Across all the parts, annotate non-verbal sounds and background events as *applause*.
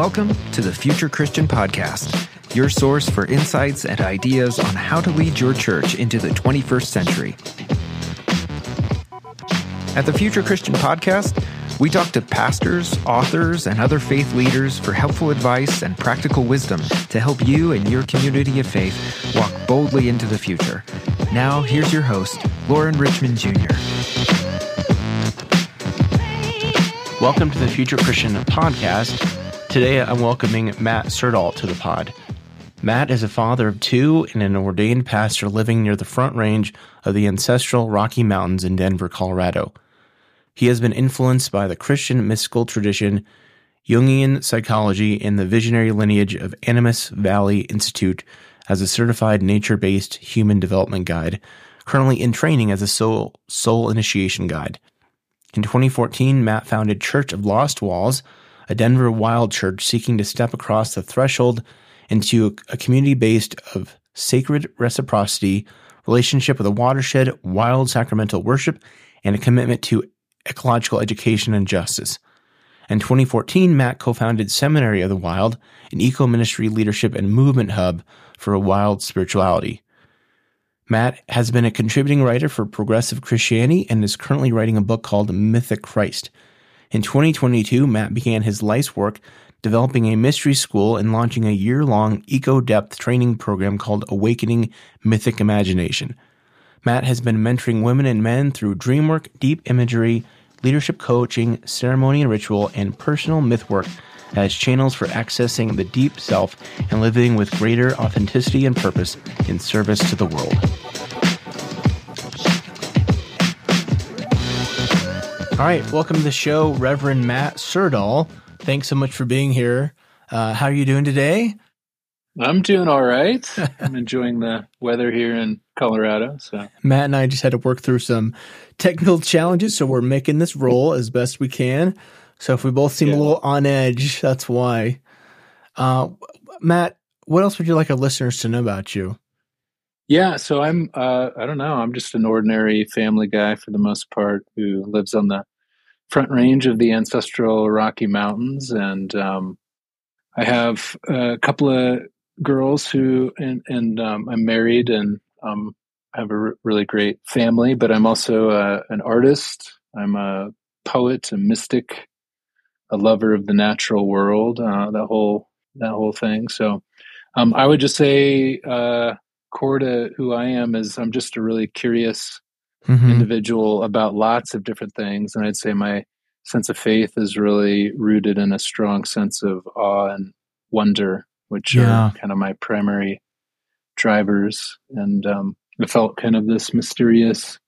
Welcome to the Future Christian Podcast, your source for insights and ideas on how to lead your church into the 21st century. At the Future Christian Podcast, we talk to pastors, authors, and other faith leaders for helpful advice and practical wisdom to help you and your community of faith walk boldly into the future. Now, here's your host, Lauren Richmond Jr. Welcome to the Future Christian Podcast. Today I'm welcoming Matt Syrdal to the pod. Matt is a father of two and an ordained pastor living near the front range of the ancestral Rocky Mountains in Denver, Colorado. He has been influenced by the Christian mystical tradition, Jungian psychology, and the visionary lineage of Animas Valley Institute as a certified nature based human development guide, currently in training as a soul, soul initiation guide. In 2014, Matt founded Church of Lost Walls, a Denver wild church seeking to step across the threshold into a community based of sacred reciprocity, relationship with a watershed, wild sacramental worship, and a commitment to ecological education and justice. In 2014, Matt co-founded Seminary of the Wild, an eco ministry leadership and movement hub for a wild spirituality. Matt has been a contributing writer for Progressive Christianity and is currently writing a book called Mythic Christ. In 2022, Matt began his life's work developing a mystery school and launching a year long eco depth training program called Awakening Mythic Imagination. Matt has been mentoring women and men through dream work, deep imagery, leadership coaching, ceremony and ritual, and personal myth work as channels for accessing the deep self and living with greater authenticity and purpose in service to the world. All right, welcome to the show, Reverend Matt Syrdal. Thanks so much for being here. Uh, how are you doing today? I'm doing all right. *laughs* I'm enjoying the weather here in Colorado. So Matt and I just had to work through some technical challenges, so we're making this roll as best we can. So if we both seem yeah. a little on edge, that's why. Uh, Matt, what else would you like our listeners to know about you? Yeah, so I'm uh, I don't know, I'm just an ordinary family guy for the most part who lives on the front range of the ancestral Rocky Mountains and um, I have a couple of girls who and, and um, I'm married and um, I have a r- really great family, but I'm also uh, an artist. I'm a poet, a mystic, a lover of the natural world, uh, that whole that whole thing. So um, I would just say uh, core to who I am is I'm just a really curious mm-hmm. individual about lots of different things, and I'd say my sense of faith is really rooted in a strong sense of awe and wonder, which yeah. are kind of my primary drivers. And um, I felt kind of this mysterious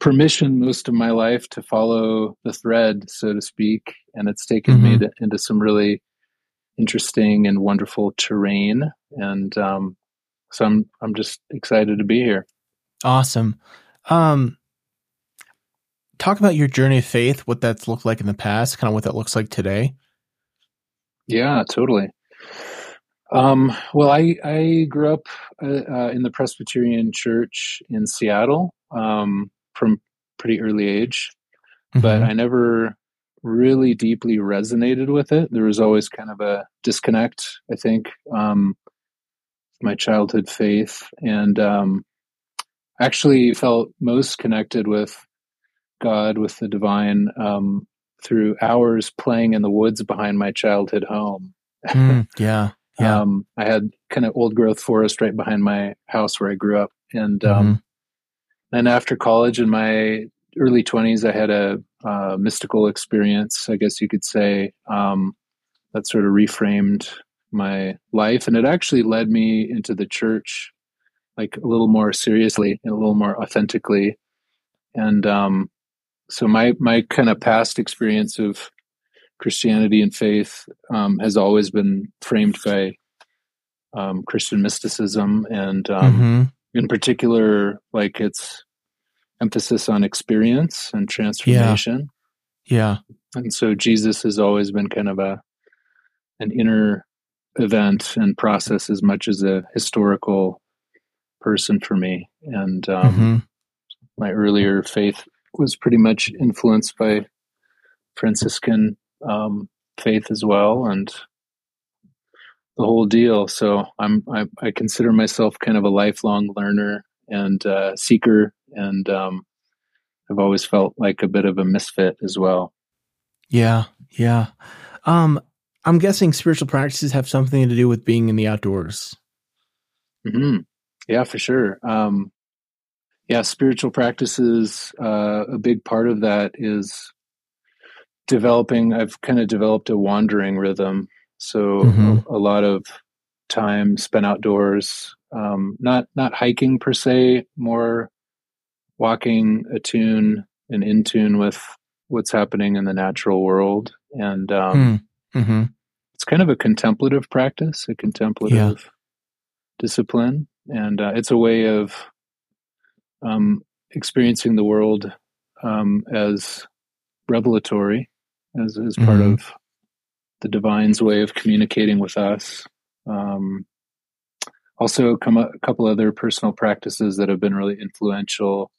permission most of my life to follow the thread, so to speak. And it's taken mm-hmm. me to, into some really interesting and wonderful terrain. And um, so I'm I'm just excited to be here. Awesome. Um, talk about your journey of faith, what that's looked like in the past, kind of what that looks like today. Yeah, totally. Um, well, I I grew up uh, uh, in the Presbyterian Church in Seattle. Um, from pretty early age, mm-hmm. but I never really deeply resonated with it. There was always kind of a disconnect, I think, um, my childhood faith, and um, actually felt most connected with God, with the divine, um, through hours playing in the woods behind my childhood home. Mm, *laughs* yeah. Yeah. Um, I had kind of old growth forest right behind my house where I grew up. And um, mm-hmm. then after college in my early 20s, I had a uh, mystical experience, I guess you could say, um, that sort of reframed my life. And it actually led me into the church like a little more seriously and a little more authentically. And um, so my my kind of past experience of Christianity and faith um, has always been framed by um, Christian mysticism, and um, mm-hmm. in particular, like its emphasis on experience and transformation. Yeah. yeah. And so Jesus has always been kind of a an inner event and process as much as a historical person for me. And um, mm-hmm. my earlier faith was pretty much influenced by Franciscan um, faith as well, and the whole deal. So I'm I, I consider myself kind of a lifelong learner and uh, seeker, and um, I've always felt like a bit of a misfit as well. Yeah, yeah. Um, I'm guessing spiritual practices have something to do with being in the outdoors. Mm-hmm. Yeah, for sure. Um, yeah, spiritual practices. Uh, a big part of that is developing. I've kind of developed a wandering rhythm, so mm-hmm. a, a, lot of time spent outdoors. Um, not not hiking per se, more walking attune and in tune with what's happening in the natural world, and um, hmm. mm-hmm. it's kind of a contemplative practice, a contemplative yeah. discipline, and uh, it's a way of um, experiencing the world um, as revelatory, as, as part mm-hmm. of the divine's way of communicating with us. Um, also, come a, a couple other personal practices that have been really influential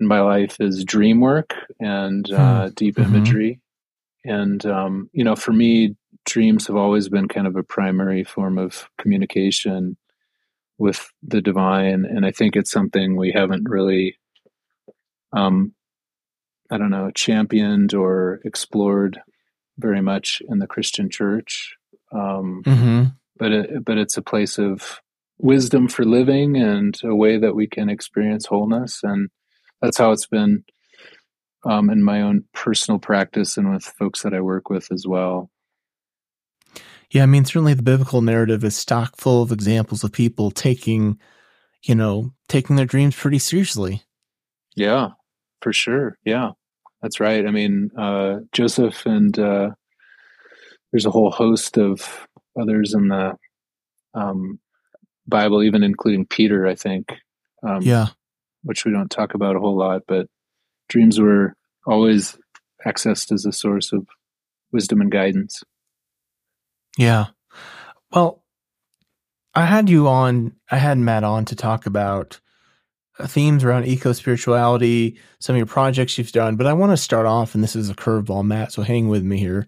in my life is dream work and uh, hmm. deep mm-hmm. imagery. And, um, you know, for me, dreams have always been kind of a primary form of communication with the divine. And I think it's something we haven't really, um, I don't know, championed or explored very much in the Christian church. Um, mm-hmm. But it, but it's a place of wisdom for living and a way that we can experience wholeness. And that's how it's been um, in my own personal practice and with folks that I work with as well. Yeah, I mean, certainly the biblical narrative is stock full of examples of people taking, you know, taking their dreams pretty seriously. Yeah, for sure. Yeah, that's right. I mean, uh, Joseph and uh, there's a whole host of others in the um, Bible, even including Peter, I think. Um, yeah. Which we don't talk about a whole lot, but dreams were always accessed as a source of wisdom and guidance. Yeah. Well, I had you on, I had Matt on to talk about uh, themes around eco spirituality, some of your projects you've done, but I want to start off, and this is a curveball, Matt, so hang with me here.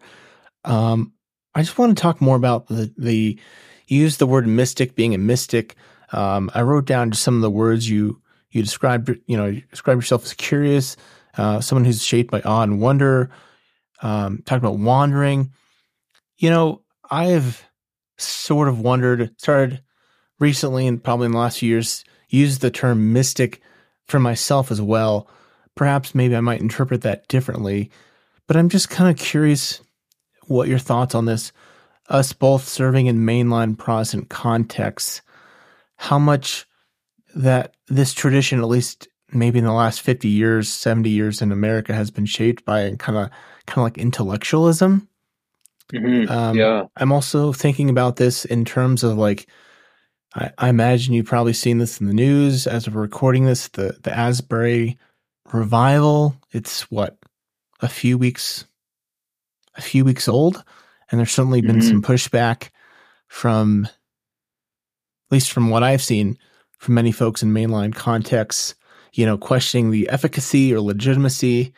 Um, I just want to talk more about the, the use the word mystic being a mystic. Um, I wrote down just some of the words you, you described, you know, you describe yourself as curious, uh, someone who's shaped by awe and wonder, um, talked about wandering. You know, I've sort of wondered, started recently and probably in the last few years, used the term mystic for myself as well. Perhaps maybe I might interpret that differently, but I'm just kind of curious what your thoughts on this. Us both serving in mainline Protestant contexts, how much that this tradition, at least maybe in the last 50 years, 70 years in America, has been shaped by kind of kind of like intellectualism Mm-hmm. Um, yeah. I'm also thinking about this in terms of like, I, I, imagine you've probably seen this in the news as of recording this. The the Asbury revival. It's what a few weeks, a few weeks old, and there's certainly been mm-hmm. some pushback from, at least from what I've seen, from many folks in mainline contexts. You know, questioning the efficacy or legitimacy.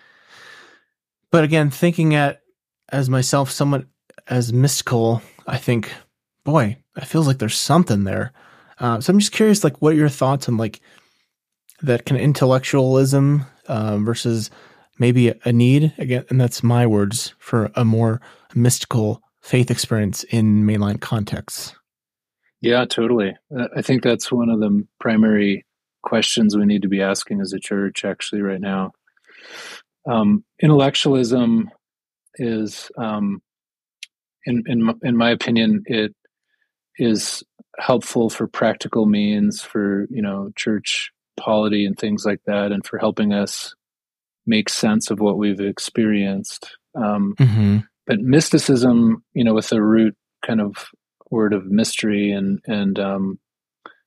But again, thinking at as myself somewhat as mystical, I think, boy, it feels like there's something there. Uh, so I'm just curious, like, what are your thoughts on like that kind of intellectualism uh, versus maybe a, need again, and that's my words for a more mystical faith experience in mainline contexts. Yeah, totally. I think that's one of the primary questions we need to be asking as a church, actually, right now. Um, intellectualism is um, in in in my opinion, it is helpful for practical means for you know church polity and things like that, and for helping us make sense of what we've experienced. Um, mm-hmm. But mysticism, you know, with the root kind of word of mystery and and um,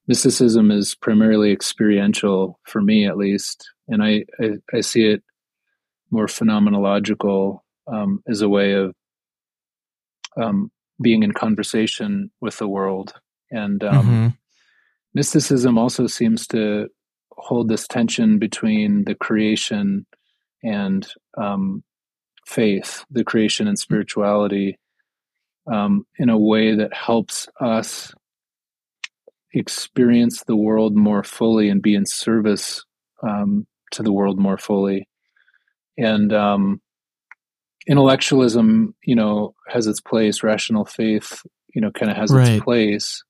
mysticism is primarily experiential for me, at least, and I I, I see it more phenomenological um, as a way of um, being in conversation with the world. And um, mm-hmm. mysticism also seems to hold this tension between the creation and um, faith, the creation and spirituality. um, in a way that helps us experience the world more fully and be in service um, to the world more fully. And um, intellectualism, you know, has its place. Rational faith, you know, kind of has Right. its place.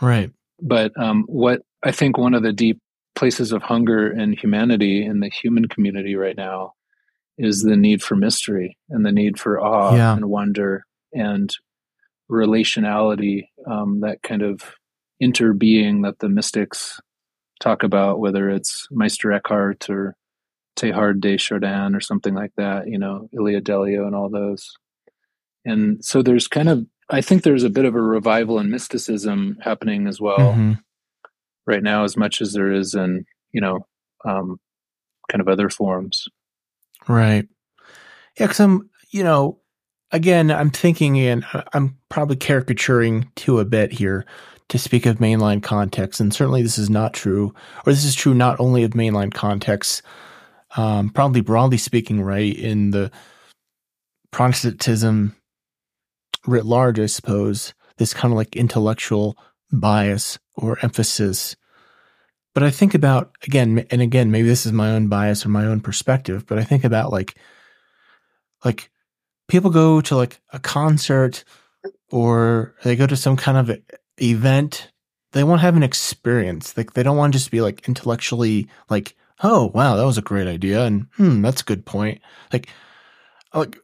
Right. But um, what I think one of the deep places of hunger in humanity, in the human community right now, is the need for mystery and the need for awe Yeah. and wonder and relationality, um, that kind of interbeing that the mystics talk about, whether it's Meister Eckhart or Teilhard de Chardin or something like that, you know, Ilia Delio and all those. And so there's kind of, I think there's a bit of a revival in mysticism happening as well Mhm. right now, as much as there is in, you know, um, kind of other forms. Right. Yeah, because I'm, you know, again, I'm thinking, and I'm probably caricaturing to a bit here to speak of mainline context, and certainly this is not true, or this is true not only of mainline contexts, um, probably broadly speaking, right in the Protestantism writ large, I suppose, this kind of like intellectual bias or emphasis. But I think about again, and again, maybe this is my own bias or my own perspective, but I think about like, like people go to like a concert or they go to some kind of event. They want to have an experience. Like they don't want to just be like intellectually like, oh wow, that was a great idea, and hmm, that's a good point. Like, like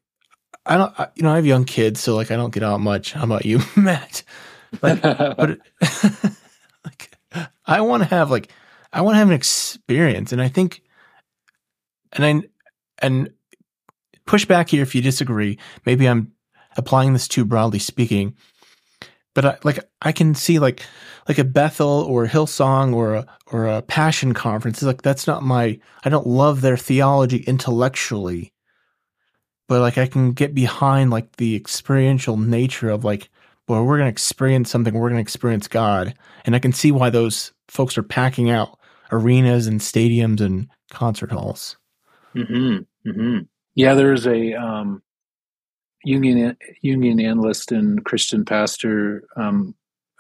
I don't, I, you know, I have young kids, so like I don't get out much. How about you, *laughs* Matt? But but *laughs* *laughs* like I want to have like I want to have an experience, and I think, and I and push back here if you disagree. Maybe I'm applying this too broadly speaking, but I, like I can see like like a Bethel or a Hillsong or a or a Passion conference. It's like that's not my. I don't love their theology intellectually, but like I can get behind like the experiential nature of like well, we're to experience something. We're to experience God. And I can see why those folks are packing out arenas and stadiums and concert halls. hmm hmm Yeah, there's a um, Jungian Jungian analyst and Christian pastor um,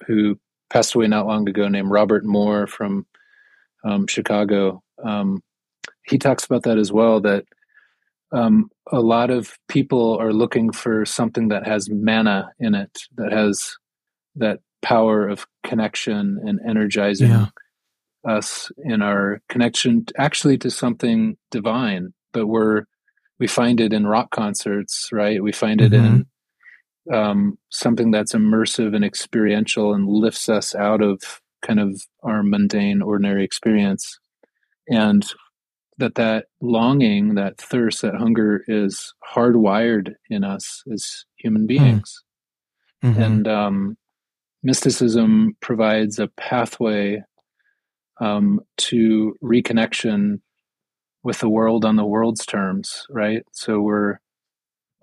who passed away not long ago, named Robert Moore from um, Chicago. Um, he talks about that as well. That um, a lot of people are looking for something that has manna in it, that has that power of connection and energizing Yeah. us in our connection actually to something divine. But we're we find it in rock concerts, right? We find it in um, something that's immersive and experiential and lifts us out of kind of our mundane, ordinary experience, and that that longing, that thirst, that hunger is hardwired in us as human beings. Mhm. And um, mysticism provides a pathway um, to reconnection with the world on the world's terms, right? So we're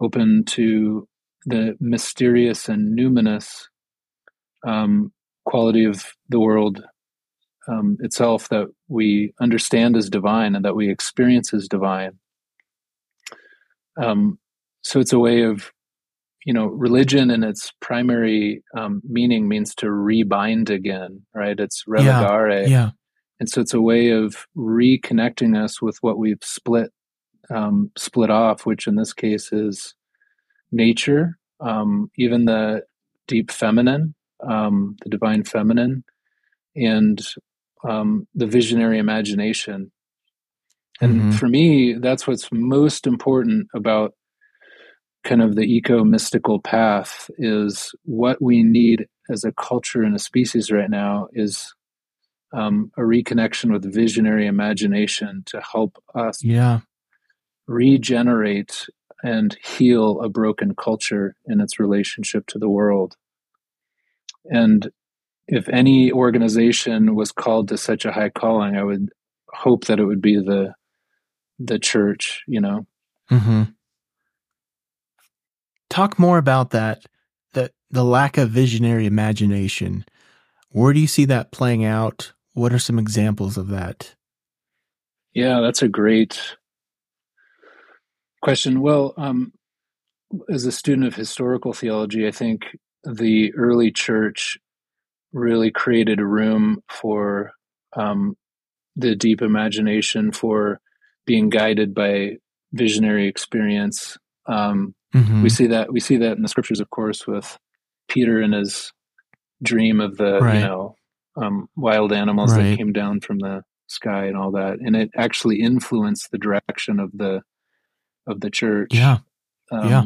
open to the mysterious and numinous um, quality of the world um, itself that we understand as divine and that we experience as divine. Um, so it's a way of, you know, religion in its primary um, meaning means to rebind again, right? It's religare. yeah. And so it's a way of reconnecting us with what we've split um, split off, which in this case is nature, um, even the deep feminine, um, the divine feminine, and um, the visionary imagination. And Mhm. for me, that's what's most important about kind of the eco mystical path is what we need as a culture and a species right now is um, a reconnection with visionary imagination to help us Yeah. regenerate and heal a broken culture in its relationship to the world. And if any organization was called to such a high calling, I would hope that it would be the the church, you know. hmm Talk more about that. The the lack of visionary imagination. Where do you see that playing out? What are some examples of that? Yeah, that's a great question. Well, um, as a student of historical theology, I think the early church really created a room for um, the deep imagination, for being guided by visionary experience. Um, mm-hmm. We see that we see that in the scriptures, of course, with Peter and his dream of the right. you know um, wild animals right. that came down from the sky and all that, and it actually influenced the direction of the of the church. Yeah, um, yeah.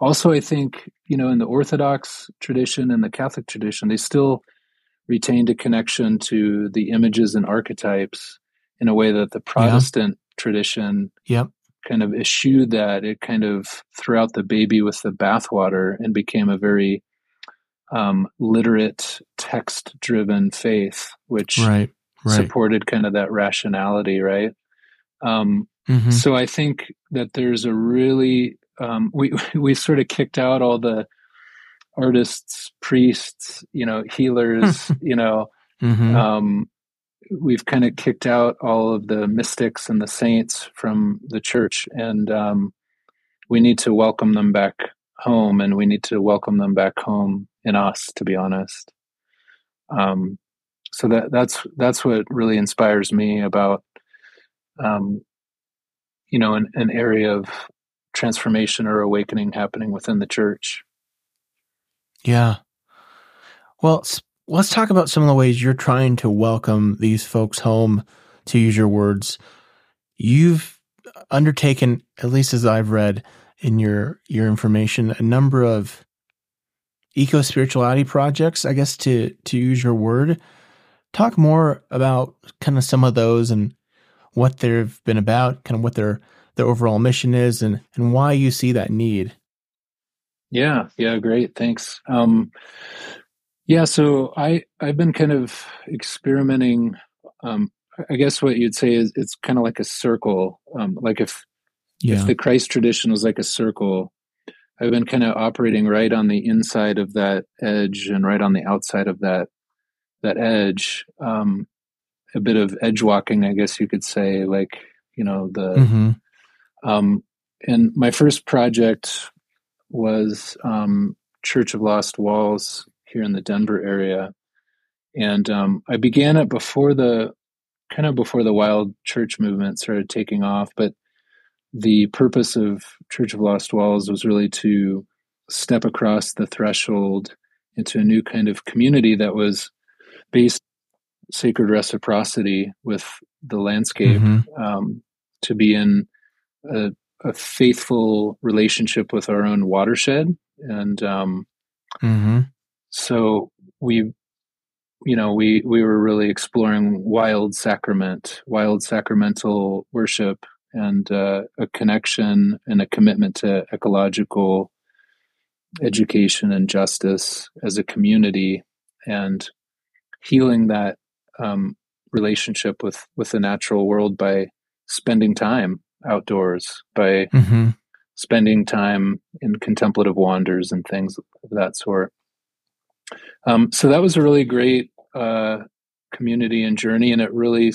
Also, I think you know in the Orthodox tradition and the Catholic tradition, they still retained a connection to the images and archetypes in a way that the Protestant yeah. tradition yep. kind of eschewed that. It kind of threw out the baby with the bathwater and became a very um, literate, text driven faith, which right, right. supported kind of that rationality, right? Um, mm-hmm. So I think that there's a really, um, we, *laughs* we sort of kicked out all the artists, priests, you know, healers, *laughs* you know, mm-hmm. um, we've kind of kicked out all of the mystics and the saints from the church, and um, we need to welcome them back home, and we need to welcome them back home in us, to be honest. Um, so that that's that's what really inspires me about, um, you know, an, an area of transformation or awakening happening within the church. Yeah. Well, let's talk about some of the ways you're trying to welcome these folks home, to use your words. You've undertaken, at least as I've read in your your information, a number of eco spirituality projects, I guess to to use your word. Talk more about kind of some of those and what they've been about, kind of what their their overall mission is and and why you see that need. Yeah, yeah, great. Thanks. Um, yeah, so I I've been kind of experimenting. Um, I guess what you'd say is it's kind of like a circle. Um, like if yeah. if the Christ tradition was like a circle, I've been kind of operating right on the inside of that edge and right on the outside of that that edge. Um, a bit of edge walking, I guess you could say. Like you know the. Mm-hmm. Um, and my first project was um, Church of Lost Walls here in the Denver area, and um, I began it before the kind of before the wild church movement started taking off. But the purpose of Church of Lost Walls was really to step across the threshold into a new kind of community that was based sacred reciprocity with the landscape mm-hmm. um, to be in a a faithful relationship with our own watershed and um, mm-hmm. so we you know we we were really exploring wild sacrament wild sacramental worship and uh, a connection and a commitment to ecological education and justice as a community and healing that um, relationship with with the natural world by spending time outdoors by mm-hmm. spending time in contemplative wanders and things of that sort. Um, so that was a really great uh, community and journey, and it really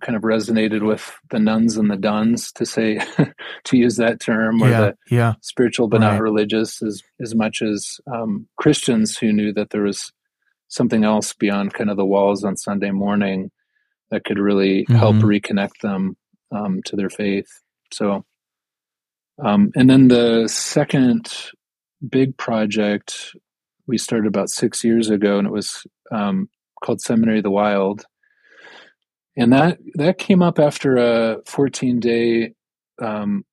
kind of resonated with the nones and the dones to say *laughs* to use that term or yeah, the yeah. spiritual but right. not religious as as much as um, Christians who knew that there was something else beyond kind of the walls on Sunday morning that could really mm-hmm. help reconnect them um, to their faith. So, um, and then the second big project we started about six years ago, and it was um, called Seminary of the Wild, and that that came up after a 14 day um,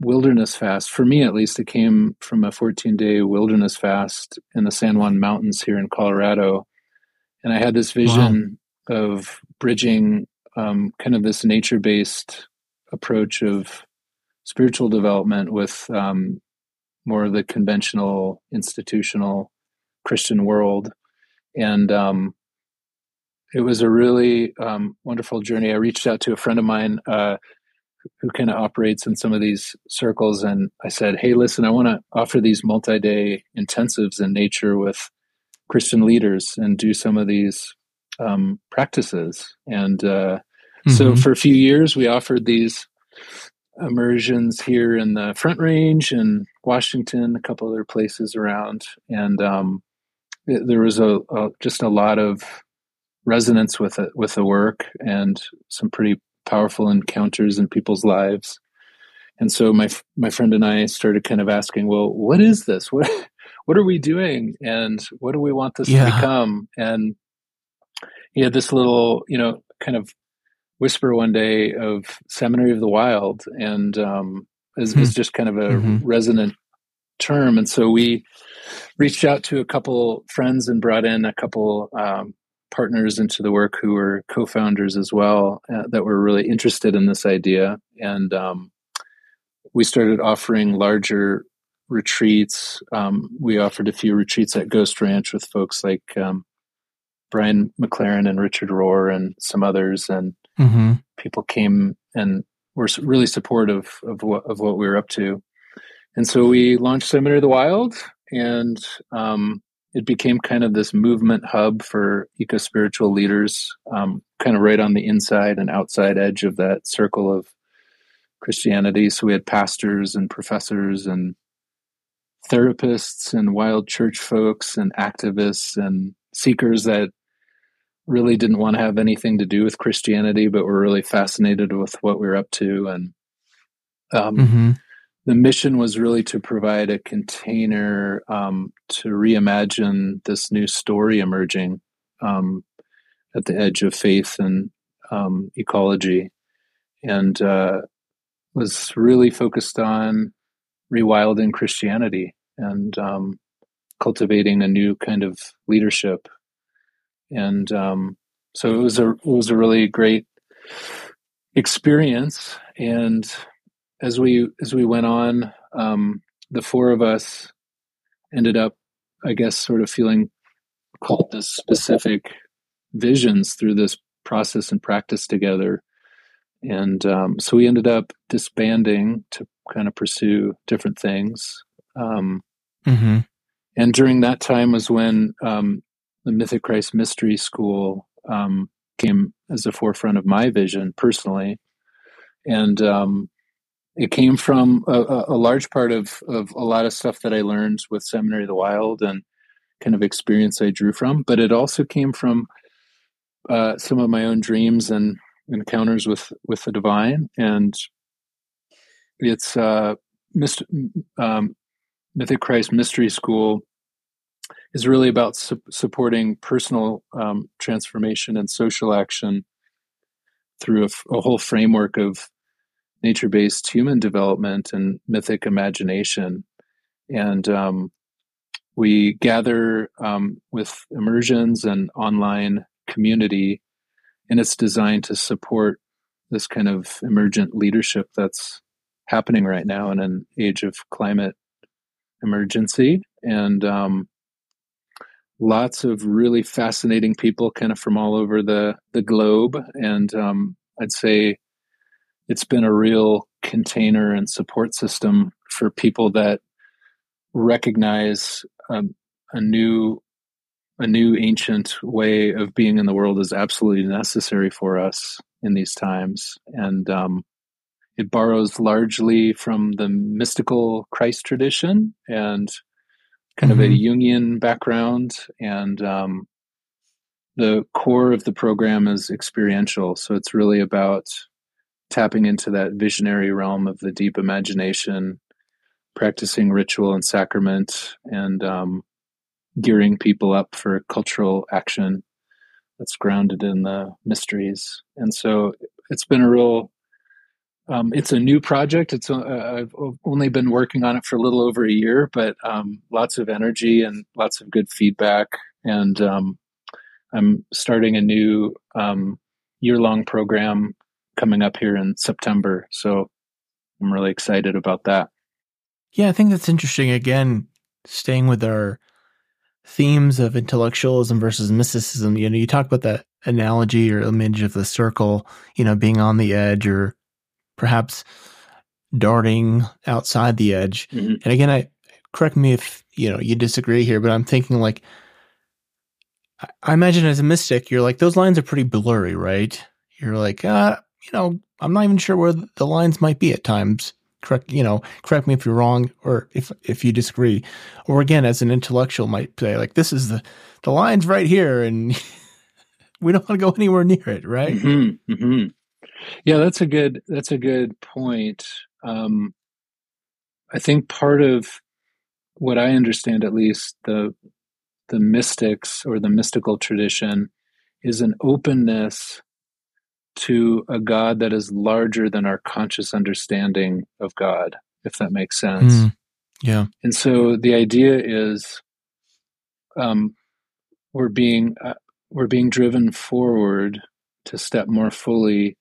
wilderness fast. For me, at least, it came from a 14 day wilderness fast in the San Juan Mountains here in Colorado, and I had this vision wow. of bridging um, kind of this nature based approach of spiritual development with um, more of the conventional institutional Christian world. And um, it was a really um, wonderful journey. I reached out to a friend of mine uh, who kind of operates in some of these circles, and I said, "Hey, listen, I want to offer these multi-day intensives in nature with Christian leaders and do some of these um, practices." And uh, mm-hmm. so, for a few years, we offered these immersions here in the Front Range and Washington, a couple other places around, and um, there was a, a, just a lot of resonance with it with the work and some pretty powerful encounters in people's lives. And so my my friend and I started kind of asking, well, what is this? *laughs* What what are we doing, and what do we want this yeah. to become? And he had this little, you know, kind of whisper one day of Seminary of the Wild, and um, is, hmm. is just kind of a mm-hmm. resonant term. And so we reached out to a couple friends and brought in a couple um, partners into the work who were co-founders as well uh, that were really interested in this idea. And um, we started offering larger retreats. Um, we offered a few retreats at ghost ranch with folks like um, brian mclaren and richard rohr and some others. And mm-hmm. people came and were really supportive of what, of what we were up to. And so we launched seminary of the wild and um, it became kind of this movement hub for eco spiritual leaders, um, kind of right on the inside and outside edge of that circle of Christianity. So we had pastors and professors and therapists and wild church folks and activists and seekers that really didn't want to have anything to do with Christianity, but were really fascinated with what we were up to. And um, mm-hmm the mission was really to provide a container um, to reimagine this new story emerging um, at the edge of faith and um, ecology, and uh, was really focused on rewilding Christianity and um, cultivating a new kind of leadership. And um, so it was a it was a really great experience and as we as we went on, um, the four of us ended up, I guess, sort of feeling called to specific visions through this process and practice together. And um, so we ended up disbanding to kind of pursue different things. Um, mm-hmm. And during that time was when um, the Mythic Christ Mystery School um, came as the forefront of my vision personally. And um, it came from a, a, large part of, of a lot of stuff that I learned with Seminary of the Wild and kind of experience I drew from, but it also came from uh, some of my own dreams and encounters with with the divine. And it's uh, Myst- um, Mythic Christ Mystery School is really about su- supporting personal um, transformation and social action through a, f- a whole framework of nature based human development and mythic imagination. And um, we gather um, with immersions and online community, and it's designed to support this kind of emergent leadership that's happening right now in an age of climate emergency. And um, lots of really fascinating people kind of from all over the, the globe. And um, I'd say it's been a real container and support system for people that recognize um, a new a new ancient way of being in the world is absolutely necessary for us in these times and um, it borrows largely from the mystical christ tradition and kind mm-hmm. of a mm-hmm. jungian background and um, the core of the program is experiential so it's really about tapping into that visionary realm of the deep imagination, practicing ritual and sacrament, and um, gearing people up for cultural action that's grounded in the mysteries. And so it's been a real um, it's a new project. It's uh, I've only been working on it for a little over a year, but um, lots of energy and lots of good feedback. And um, I'm starting a new um, year long program coming up here in September. So I'm really excited about that. Yeah, I think that's interesting. Again, staying with our themes of intellectualism versus mysticism, you know, you talk about that analogy or image of the circle, you know, being on the edge or perhaps darting outside the edge. Mm-hmm. And again, I correct me if, you know, you disagree here, but I'm thinking like I imagine as a mystic, you're like those lines are pretty blurry, right? You're like, ah, you know, I'm not even sure where the lines might be at times. Correct, you know, correct me if you're wrong or if if you disagree. Or again, as an intellectual might say, like this is the the lines right here, and *laughs* we don't want to go anywhere near it, right? Mm-hmm, mm-hmm. Yeah, that's a good that's a good point. Um, I think part of what I understand, at least the the mystics or the mystical tradition, is an openness to a God that is larger than our conscious understanding of God, if that makes sense. Mm, yeah. And so the idea is um, we're being uh, we're being driven forward to step more fully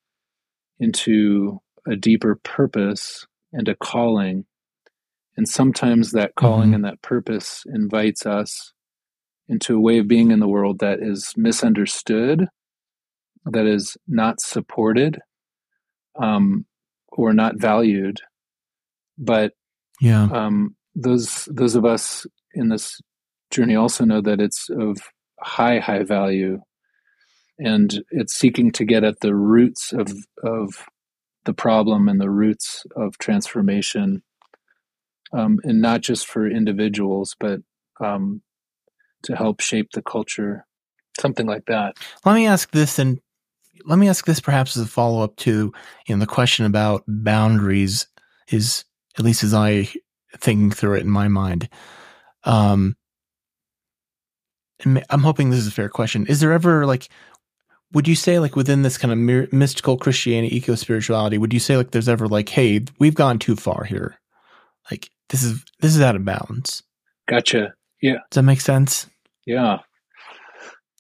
into a deeper purpose and a calling. And sometimes that calling mm-hmm. and that purpose invites us into a way of being in the world that is misunderstood, that is not supported, um, or not valued. But yeah, um, those those of us in this journey also know that it's of high high value and it's seeking to get at the roots of of the problem and the roots of transformation, um, and not just for individuals, but um, to help shape the culture, something like that. Let me ask this, and let me ask this perhaps as a follow up to you know the question about boundaries is at least as I thinking through it in my mind. Um, I'm hoping this is a fair question. Is there ever like would you say like within this kind of mystical Christianity, eco spirituality, would you say like there's ever like, hey, we've gone too far here, like this is this is out of bounds? Gotcha. Yeah. Does that make sense? Yeah.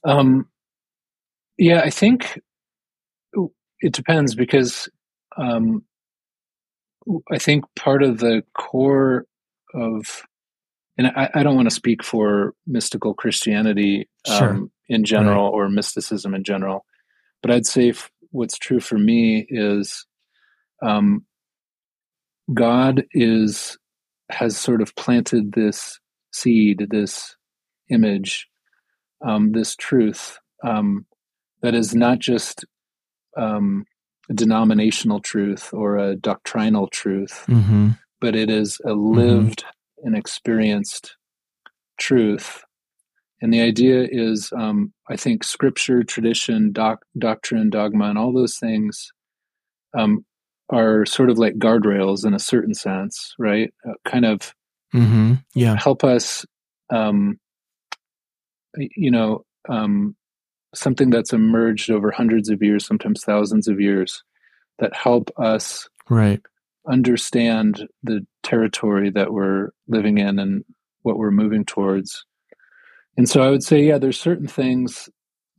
Um. Yeah, I think it depends because um, I think part of the core of, and I, I don't want to speak for mystical Christianity sure. um, in general right. or mysticism in general. But I'd say f- what's true for me is um, God is has sort of planted this seed, this image, um, this truth um, that is not just um, a denominational truth or a doctrinal truth, mm-hmm. but it is a lived mm-hmm. and experienced truth and the idea is, um, I think, scripture, tradition, doc, doctrine, dogma, and all those things um, are sort of like guardrails in a certain sense, right? Uh, kind of mm-hmm. yeah. help us, um, you know, um, something that's emerged over hundreds of years, sometimes thousands of years, that help us right understand the territory that we're living in and what we're moving towards and so I would say, yeah, there's certain things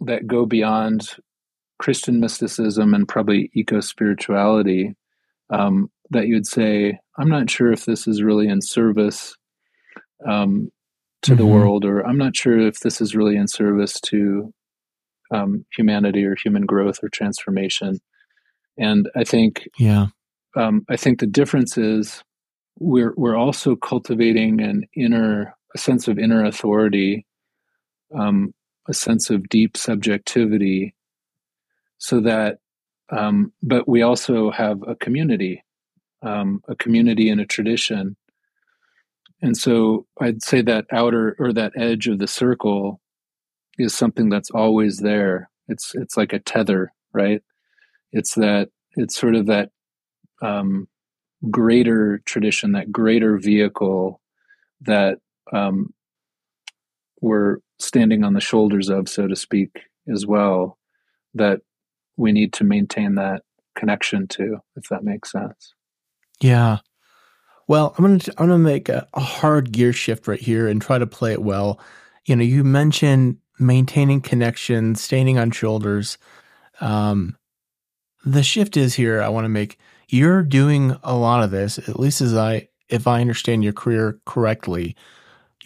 that go beyond Christian mysticism and probably eco spirituality um, that you'd say, I'm not sure if this is really in service um, to mm-hmm. the world, or I'm not sure if this is really in service to um, humanity or human growth or transformation. And I think, yeah, um, I think the difference is we're we're also cultivating an inner a sense of inner authority um, a sense of deep subjectivity so that um, but we also have a community um, a community and a tradition and so i'd say that outer or that edge of the circle is something that's always there it's it's like a tether right it's that it's sort of that um, greater tradition that greater vehicle that um, we're standing on the shoulders of, so to speak, as well, that we need to maintain that connection to, if that makes sense. Yeah. Well, I'm gonna I'm gonna make a, a hard gear shift right here and try to play it well. You know, you mentioned maintaining connection, standing on shoulders. Um, the shift is here. I want to make. You're doing a lot of this, at least as I, if I understand your career correctly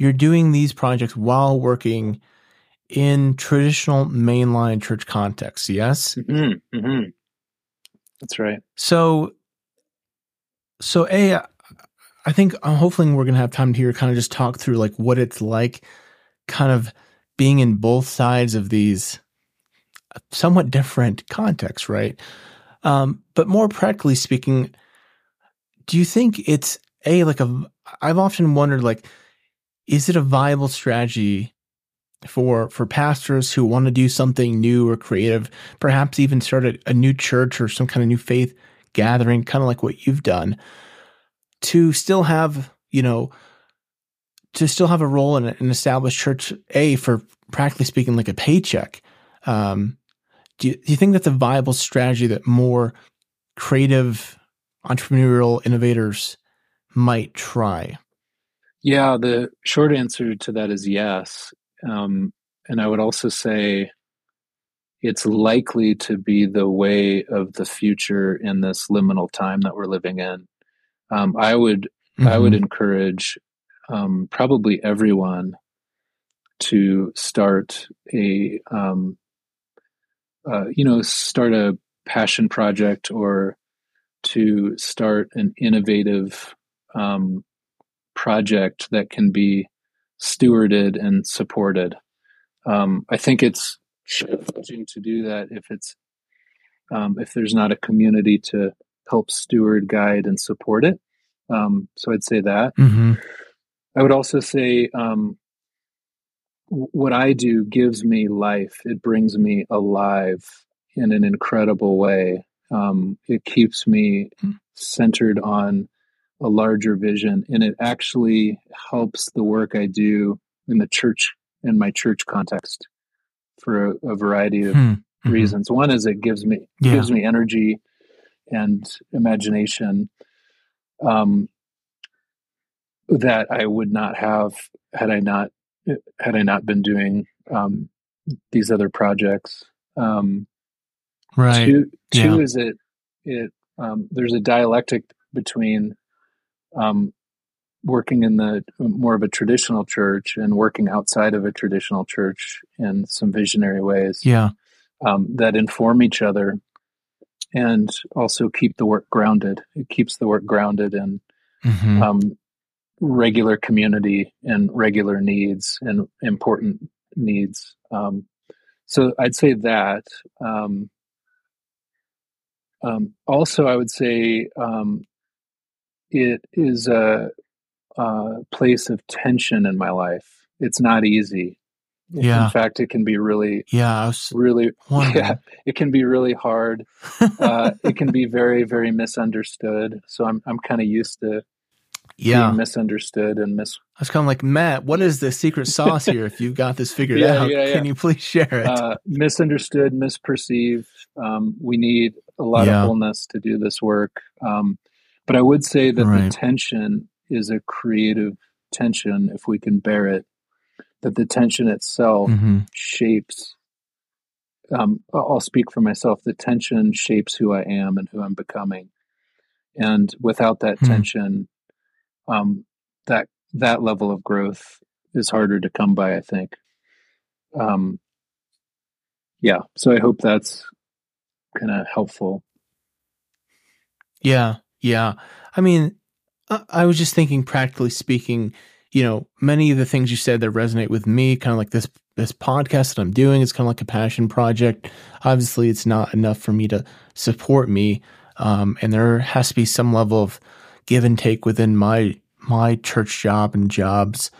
you're doing these projects while working in traditional mainline church contexts, yes? Mm-hmm, mm-hmm. That's right. So, so a, I think uh, hopefully we're going to have time here to kind of just talk through like what it's like, kind of being in both sides of these somewhat different contexts, right? Um, but more practically speaking, do you think it's a like a? I've often wondered like, is it a viable strategy for for pastors who want to do something new or creative, perhaps even start a, a new church or some kind of new faith gathering, kind of like what you've done, to still have you know to still have a role in an established church, a for practically speaking, like a paycheck. Um, do you, do you think that's a viable strategy that more creative entrepreneurial innovators might try? Yeah, the short answer to that is yes. Um, and I would also say it's likely to be the way of the future in this liminal time that we're living in. Um, I would mm-hmm. I would mm-hmm. encourage um, probably everyone to start a um, uh, you know start a passion project or to start an innovative um, project that can be stewarded and supported. Um, I think it's challenging to do that if it's um, if there's not a community to help steward, guide, and support it. Um, so I'd say that. Mm-hmm. I would also say um, what I do gives me life. It brings me alive in an incredible way. Um, it keeps me hmm. centered on a larger vision, and it actually helps the work I do in the church in my church context for a, a variety of hmm. mm-hmm. reasons. One is it gives me yeah. gives me energy and imagination. Um, that I would not have had I not had I not been doing um, these other projects. Um, right. Two, two yeah. is it it um, there's a dialectic between um, working in the more of a traditional church and working outside of a traditional church in some visionary ways. Yeah. Um, that inform each other and also keep the work grounded. It keeps the work grounded and mm-hmm. um, regular community and regular needs and important needs. Um, so I'd say that. Um, um, also, I would say um, it is a, a, place of tension in my life. It's not easy. Yeah. In fact, it can be really, yeah, really, *laughs* wondering. yeah, it can be really hard. *laughs* uh, it can be very, very misunderstood. So I'm, I'm kind of used to yeah. misunderstood and mis. I was kind of like Matt. What is the secret *laughs* sauce here? if you've got this figured yeah, out, yeah, yeah. can you please share it? Uh, misunderstood, misperceived. Um, we need a lot of wholeness to do this work. Um, but I would say that right. the tension is a creative tension if we can bear it. That the tension itself mm-hmm. shapes. Um, I'll speak for myself. The tension shapes who I am and who I'm becoming. And without that hmm. tension, um, that that level of growth is harder to come by. I think. Um, yeah, so I hope that's kind of helpful. Yeah, yeah. I mean, I was just thinking, practically speaking, you know, many of the things you said that resonate with me, kind of like this this podcast that I'm doing, it's kind of like a passion project. Obviously, it's not enough for me to support me, um, and there has to be some level of give and take within my my church job and jobs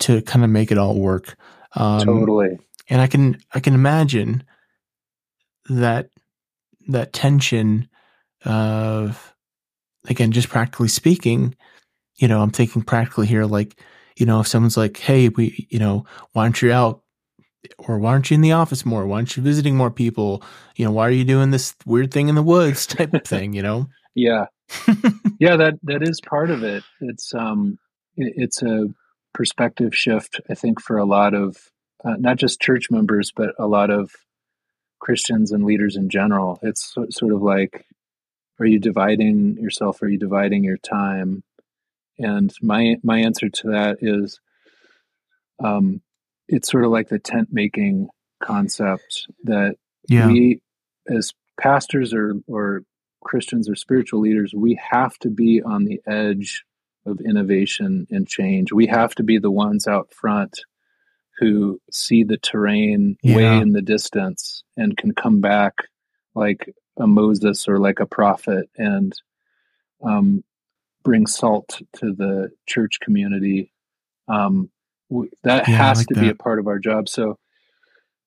to kind of make it all work. Um, totally. And I can I can imagine that that tension of again just practically speaking, you know, I'm thinking practically here like, you know, if someone's like, "Hey, we, you know, why aren't you out or why aren't you in the office more? Why aren't you visiting more people? You know, why are you doing this weird thing in the woods *laughs* type of thing, you know?" Yeah. *laughs* yeah, that that is part of it. It's um, it, it's a perspective shift, I think, for a lot of uh, not just church members, but a lot of Christians and leaders in general. It's so, sort of like, are you dividing yourself? Are you dividing your time? And my my answer to that is, um, it's sort of like the tent making concept that yeah. we as pastors or or Christians or spiritual leaders, we have to be on the edge of innovation and change. We have to be the ones out front who see the terrain yeah. way in the distance and can come back like a Moses or like a prophet and um, bring salt to the church community. Um, w- that Yeah, has like to be a part of our job. So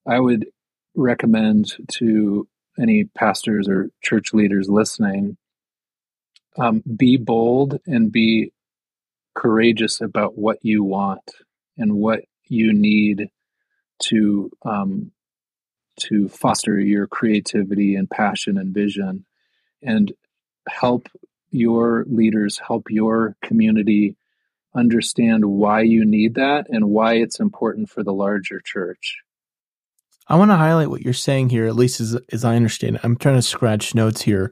I would recommend to any pastors or church leaders listening um, be bold and be courageous about what you want and what you need to um, to foster your creativity and passion and vision and help your leaders help your community understand why you need that and why it's important for the larger church I want to highlight what you're saying here, at least as, as I understand it. I'm trying to scratch notes here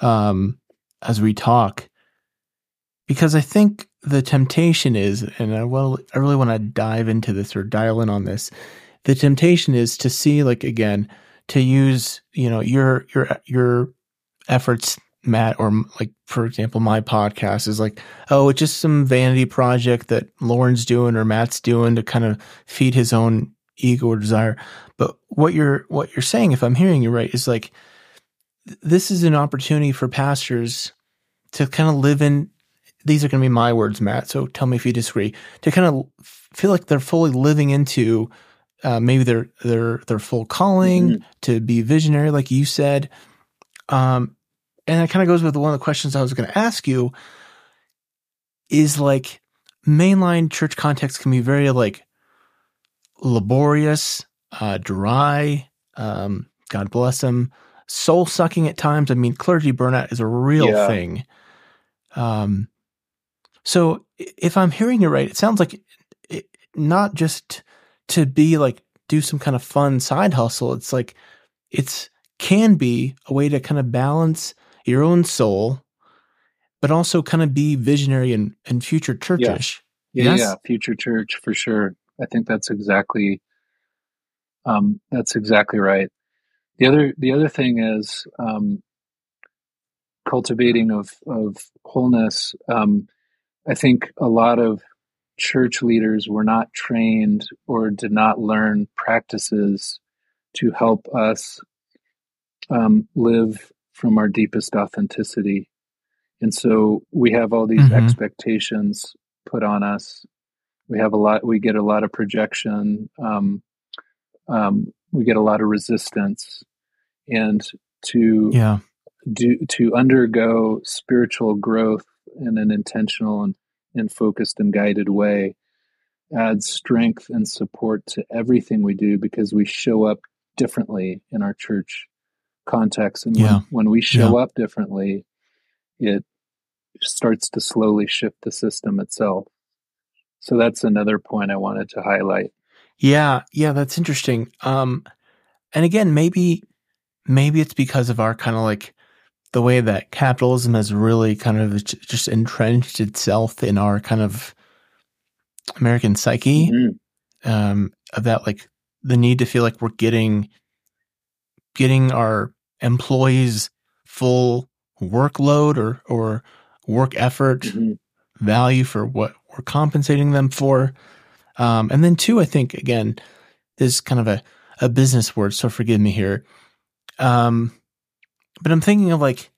um, as we talk, because I think the temptation is, and I will, I really want to dive into this or dial in on this. The temptation is to see, like again, to use, you know, your your your efforts, Matt, or like for example, my podcast is like, oh, it's just some vanity project that Lauren's doing or Matt's doing to kind of feed his own ego or desire. But what you're what you're saying, if I'm hearing you right, is like this is an opportunity for pastors to kind of live in. These are going to be my words, Matt. So tell me if you disagree. To kind of feel like they're fully living into uh, maybe their their their full calling Mhm. to be visionary, like you said. Um, and that kind of goes with one of the questions I was going to ask you. Is like mainline church context can be very like laborious, uh, dry. Um, God bless them. Soul sucking at times. I mean, clergy burnout is a real Yeah. thing. Um, so if I'm hearing you right, it sounds like it, not just to be like do some kind of fun side hustle. It's like it's can be a way to kind of balance your own soul, but also kind of be visionary and, and future churchish. Yeah, Yes? yeah, future church for sure. I think that's exactly um, that's exactly right. The other the other thing is um, cultivating of of wholeness. Um, I think a lot of church leaders were not trained or did not learn practices to help us um, live from our deepest authenticity. And so we have all these Mhm. expectations put on us. We have a lot. We get a lot of projection. Um, um, we get a lot of resistance, and to Yeah. do to undergo spiritual growth in an intentional and, and focused and guided way adds strength and support to everything we do because we show up differently in our church context and Yeah. when, when we show up differently it starts to slowly shift the system itself so that's another point i wanted to highlight Yeah, yeah, that's interesting. Um, and again, maybe, maybe it's because of our kind of like the way that capitalism has really kind of just entrenched itself in our kind of American psyche. Mhm. Um, of that like the need to feel like we're getting, getting our employees full workload or or work effort Mhm. value for what we're compensating them for. Um, and then two, I think again, is kind of a, a business word, so forgive me here. Um, but I'm thinking of like,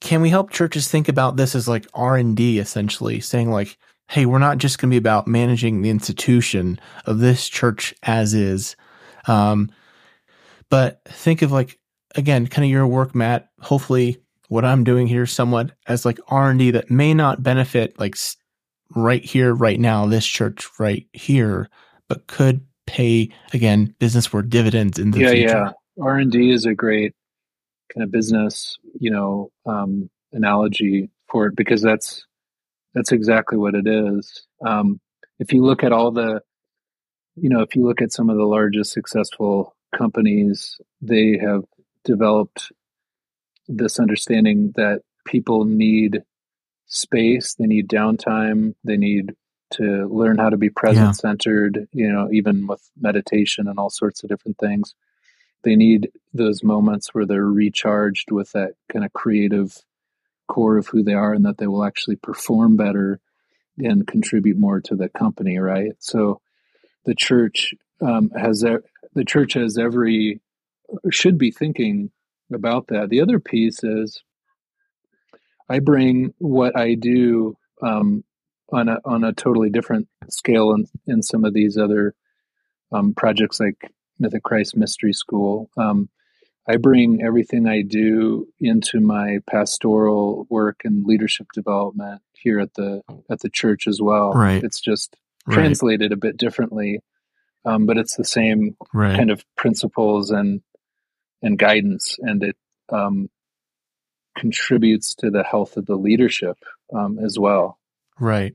can we help churches think about this as like R and D essentially, saying like, hey, we're not just going to be about managing the institution of this church as is, um, but think of like again, kind of your work, Matt. Hopefully, what I'm doing here somewhat as like R and D that may not benefit like right here, right now, this church right here, but could pay again business word dividends in the yeah future. yeah r&d is a great kind of business you know um, analogy for it because that's that's exactly what it is um, if you look at all the you know if you look at some of the largest successful companies they have developed this understanding that people need space they need downtime they need to learn how to be present centered you know even with meditation and all sorts of different things. They need those moments where they're recharged with that kind of creative core of who they are and that they will actually perform better and contribute more to the company right? So the church um, has the church has every should be thinking about that. The other piece is I bring what I do um, on a on a totally different scale in, in some of these other um, projects like Mythic Christ Mystery School. Um, I bring everything I do into my pastoral work and leadership development here at the at the church as well. Right. It's just Right. translated a bit differently, um, but it's the same Right. kind of principles and and guidance, and it um, contributes to the health of the leadership um, as well. Right.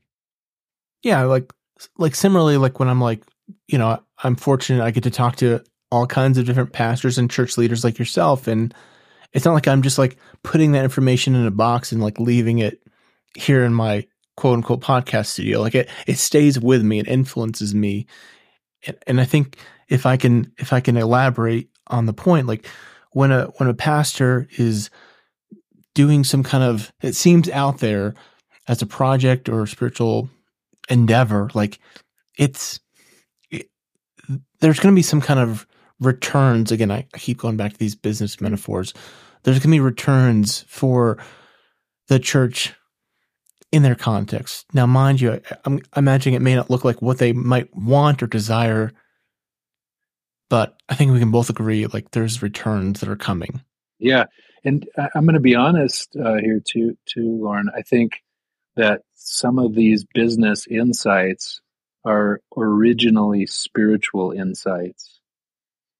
Yeah, like like similarly like when I'm like, you know, I'm fortunate I get to talk to all kinds of different pastors and church leaders like yourself and it's not like I'm just like putting that information in a box and like leaving it here in my quote unquote podcast studio. Like it it stays with me, it influences me. And, and I think if I can if I can elaborate on the point like when a when a pastor is doing some kind of it seems out there as a project or a spiritual endeavor like it's it, there's going to be some kind of returns. Again I, I keep going back to these business metaphors. There's going to be returns for the church in their context. Now mind you i'm imagining it may not look like what they might want or desire but i think we can both agree like there's returns that are coming. Yeah, and I- I'm going to be honest uh, here too, too, Lauren. I think that some of these business insights are originally spiritual insights,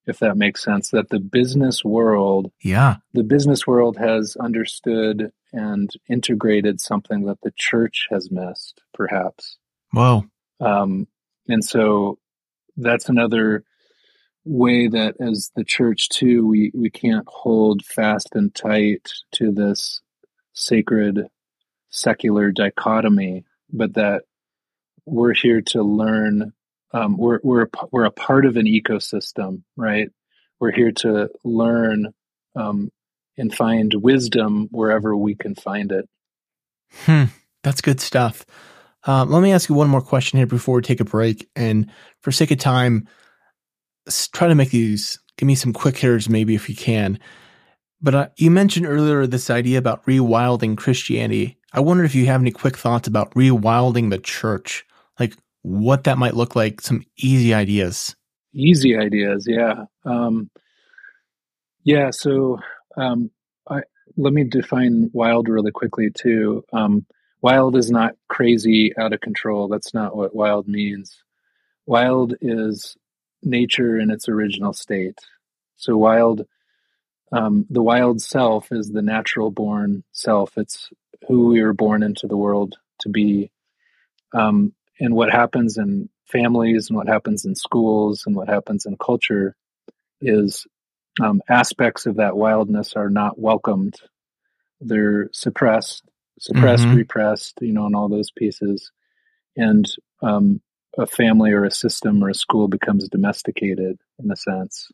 if that makes sense. That the business world, yeah the business world has understood and integrated something that the church has missed, perhaps. wow Um, and so that's another way that as the church too, we, we can't hold fast and tight to this sacred secular dichotomy, but that we're here to learn. Um, we're, we're, we're a part of an ecosystem, right? We're here to learn um, and find wisdom wherever we can find it. Hmm, that's good stuff. Um, let me ask you one more question here before we take a break. And for sake of time, s- try to make these. Give me some quick hitters, maybe if you can. But uh, you mentioned earlier this idea about rewilding Christianity. I wonder if you have any quick thoughts about rewilding the church, like what that might look like. Some easy ideas. easy ideas yeah um, yeah so um, I, let me define wild really quickly too um, wild is not crazy out of control that's not what wild means wild is nature in its original state. So wild um, the wild self is the natural born self. It's who we were born into the world to be. Um, and what happens in families and what happens in schools and what happens in culture is um, aspects of that wildness are not welcomed. They're suppressed suppressed Mhm. repressed you know and all those pieces. And um, a family or a system or a school becomes domesticated in a sense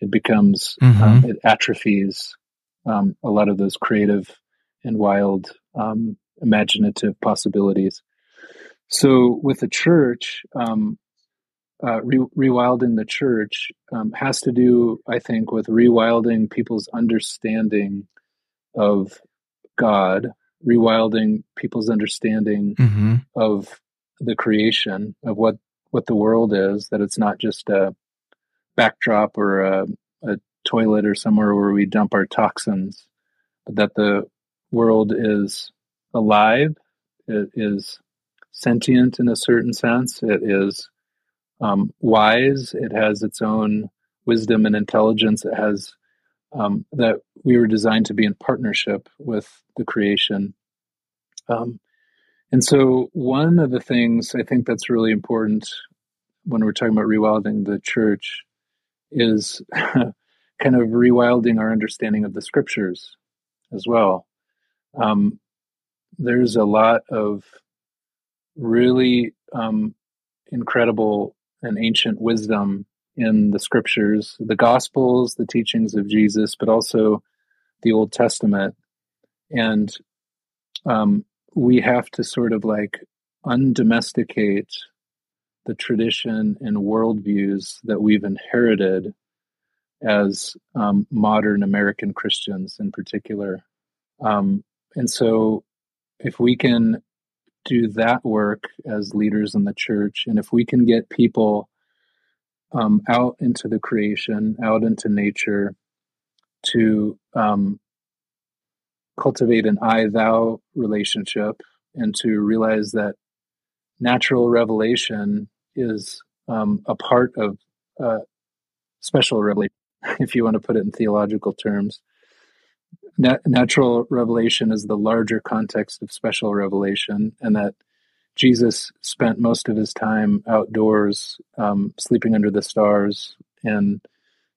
it becomes um, it atrophies um, a lot of those creative and wild um, imaginative possibilities so with the church, um, uh, re- rewilding the church um, has to do, I think, with rewilding people's understanding of God, rewilding people's understanding Mm-hmm. of the creation, of what what the world is. That it's not just a backdrop or a, a toilet or somewhere where we dump our toxins, but that the world is alive. It is sentient in a certain sense. It is um, wise. It has its own wisdom and intelligence. It has um, that we were designed to be in partnership with the creation. Um, and so, one of the things I think that's really important when we're talking about rewilding the church is *laughs* kind of rewilding our understanding of the scriptures as well. Um, there's a lot of really um, incredible and ancient wisdom in the scriptures, the gospels, the teachings of Jesus, but also the Old Testament. And um, we have to sort of like undomesticate the tradition and worldviews that we've inherited as um, modern American Christians in particular. Um, and so, if we can do that work as leaders in the church, and if we can get people um, out into the creation, out into nature, to um, cultivate an I thou relationship and to realize that natural revelation is um, a part of uh, special revelation, *laughs* if you want to put it in theological terms. Nat- natural revelation is the larger context of special revelation, and that Jesus spent most of his time outdoors, um, sleeping under the stars, and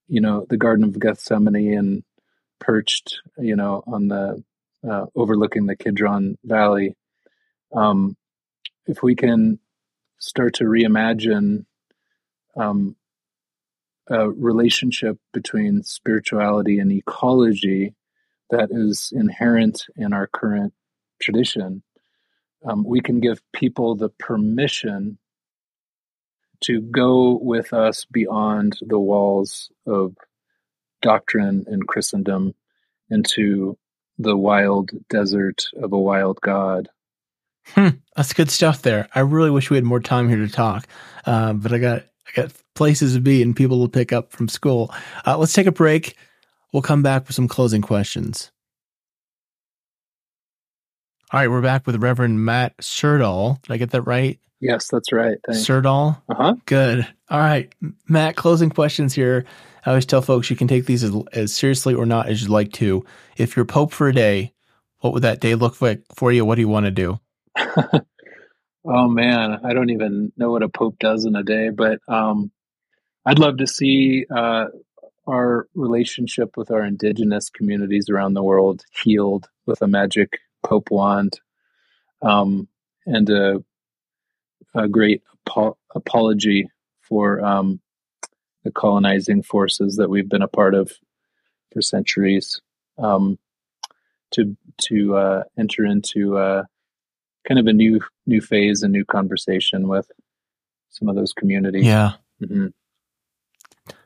you know the Garden of Gethsemane, and perched, you know, on the uh, overlooking the Kidron Valley. Um, if we can start to reimagine um, a relationship between spirituality and ecology that is inherent in our current tradition, um, we can give people the permission to go with us beyond the walls of doctrine in Christendom into the wild desert of a wild God. Hmm, that's good stuff there. I really wish we had more time here to talk, uh, but I got I got places to be and people to pick up from school. Uh, let's take a break. We'll come back with some closing questions. All right, we're back with Reverend Matt Syrdal. Did I get that right? Yes, that's right. Thanks. Syrdal? Uh huh. Good. All right, Matt, closing questions here. I always tell folks you can take these as, as seriously or not as you'd like to. If you're Pope for a day, what would that day look like for you? What do you want to do? *laughs* oh man, I don't even know what a pope does in a day, but um, I'd love to see uh, our relationship with our indigenous communities around the world healed with a magic pope wand, um, and a, a great apo- apology for um, the colonizing forces that we've been a part of for centuries. Um, to to uh, enter into uh, kind of a new new phase, a new conversation with some of those communities. Yeah. Mm-hmm.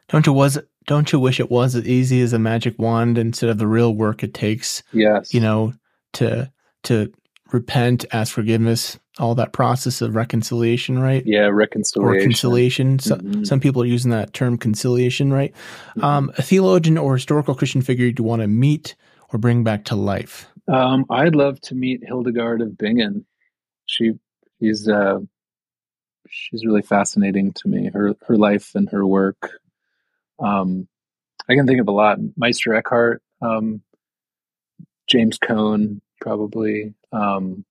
Don't you was don't you wish it was as easy as a magic wand instead of the real work it takes? Yes. You know, to to repent, ask forgiveness, all that process of reconciliation, right? Yeah, reconciliation. Or conciliation. Mm-hmm. Some people are using that term conciliation, right? Mm-hmm. Um, a theologian or historical Christian figure you want to meet or bring back to life? Um, I'd love to meet Hildegard of Bingen. She she's uh, she's really fascinating to me. Her her life and her work. Um, I can think of a lot. Meister Eckhart, um, James Cone, probably um,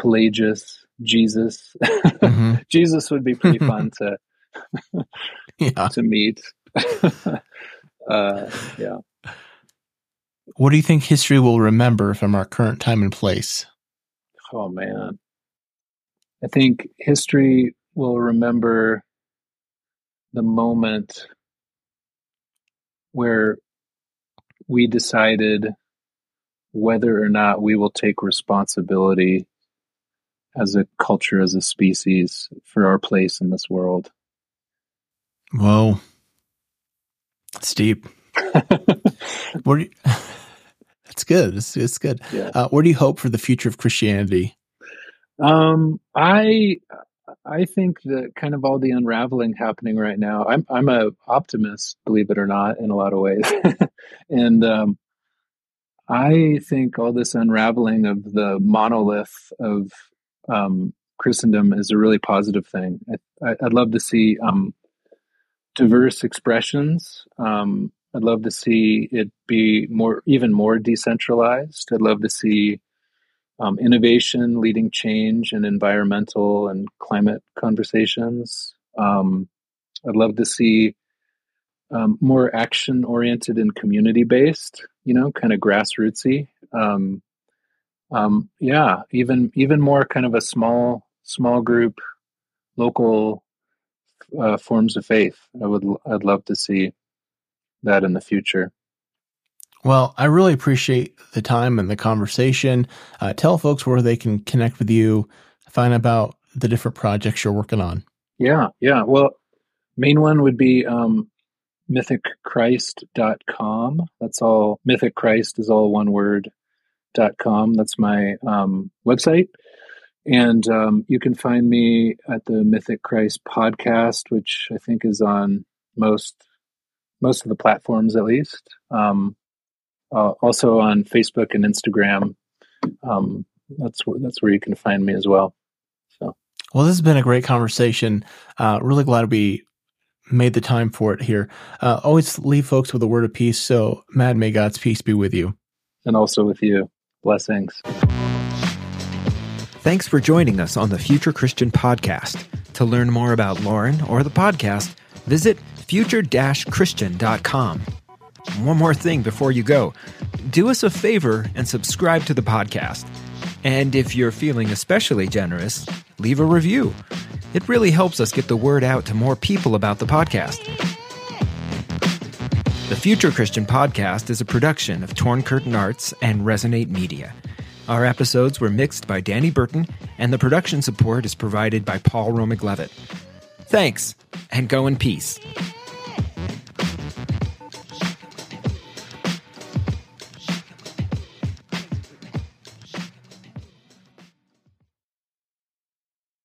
Pelagius, Jesus. Mm-hmm. *laughs* Jesus would be pretty *laughs* fun to *laughs* yeah. to meet. uh, yeah. What do you think history will remember from our current time and place? Oh man. I think history will remember the moment where we decided whether or not we will take responsibility as a culture, as a species, for our place in this world. Whoa. It's deep. *laughs* what you, *laughs* that's good. It's, it's good. Yeah. Uh, what do you hope for the future of Christianity? Um, I I think that kind of all the unraveling happening right now. I'm I'm a optimist, believe it or not, in a lot of ways, *laughs* and um, I think all this unraveling of the monolith of um, Christendom is a really positive thing. I, would love to see um, diverse expressions. Um, I'd love to see it be more, even more decentralized. I'd love to see um, innovation leading change in environmental and climate conversations. Um, I'd love to see um, more action oriented and community based, you know, kind of grassrootsy. Um, um, yeah, even even more kind of a small small group, local uh, forms of faith. I would I'd love to see that in the future. Well, I really appreciate the time and the conversation. Uh, tell folks where they can connect with you, find about the different projects you're working on. Yeah, yeah. Well, main one would be um, mythicchrist.com. That's all. Mythic Christ is all one word. Dot com. That's my um, website. And um, you can find me at the Mythic Christ podcast, which I think is on most most of the platforms, at least. Um, uh, also on Facebook and Instagram. Um, that's where that's where you can find me as well. So, well, this has been a great conversation. Uh, really glad we made the time for it here. Uh, always leave folks with a word of peace. So, Matt, may God's peace be with you, and also with you. Blessings. Thanks for joining us on the Future Christian Podcast. To learn more about Lauren or the podcast, visit future Christian.com. One more thing before you go do us a favor and subscribe to the podcast. And if you're feeling especially generous, leave a review. It really helps us get the word out to more people about the podcast. The Future Christian Podcast is a production of Torn Curtain Arts and Resonate Media. Our episodes were mixed by Danny Burton, and the production support is provided by Paul Romig Levitt. Thanks, and go in peace.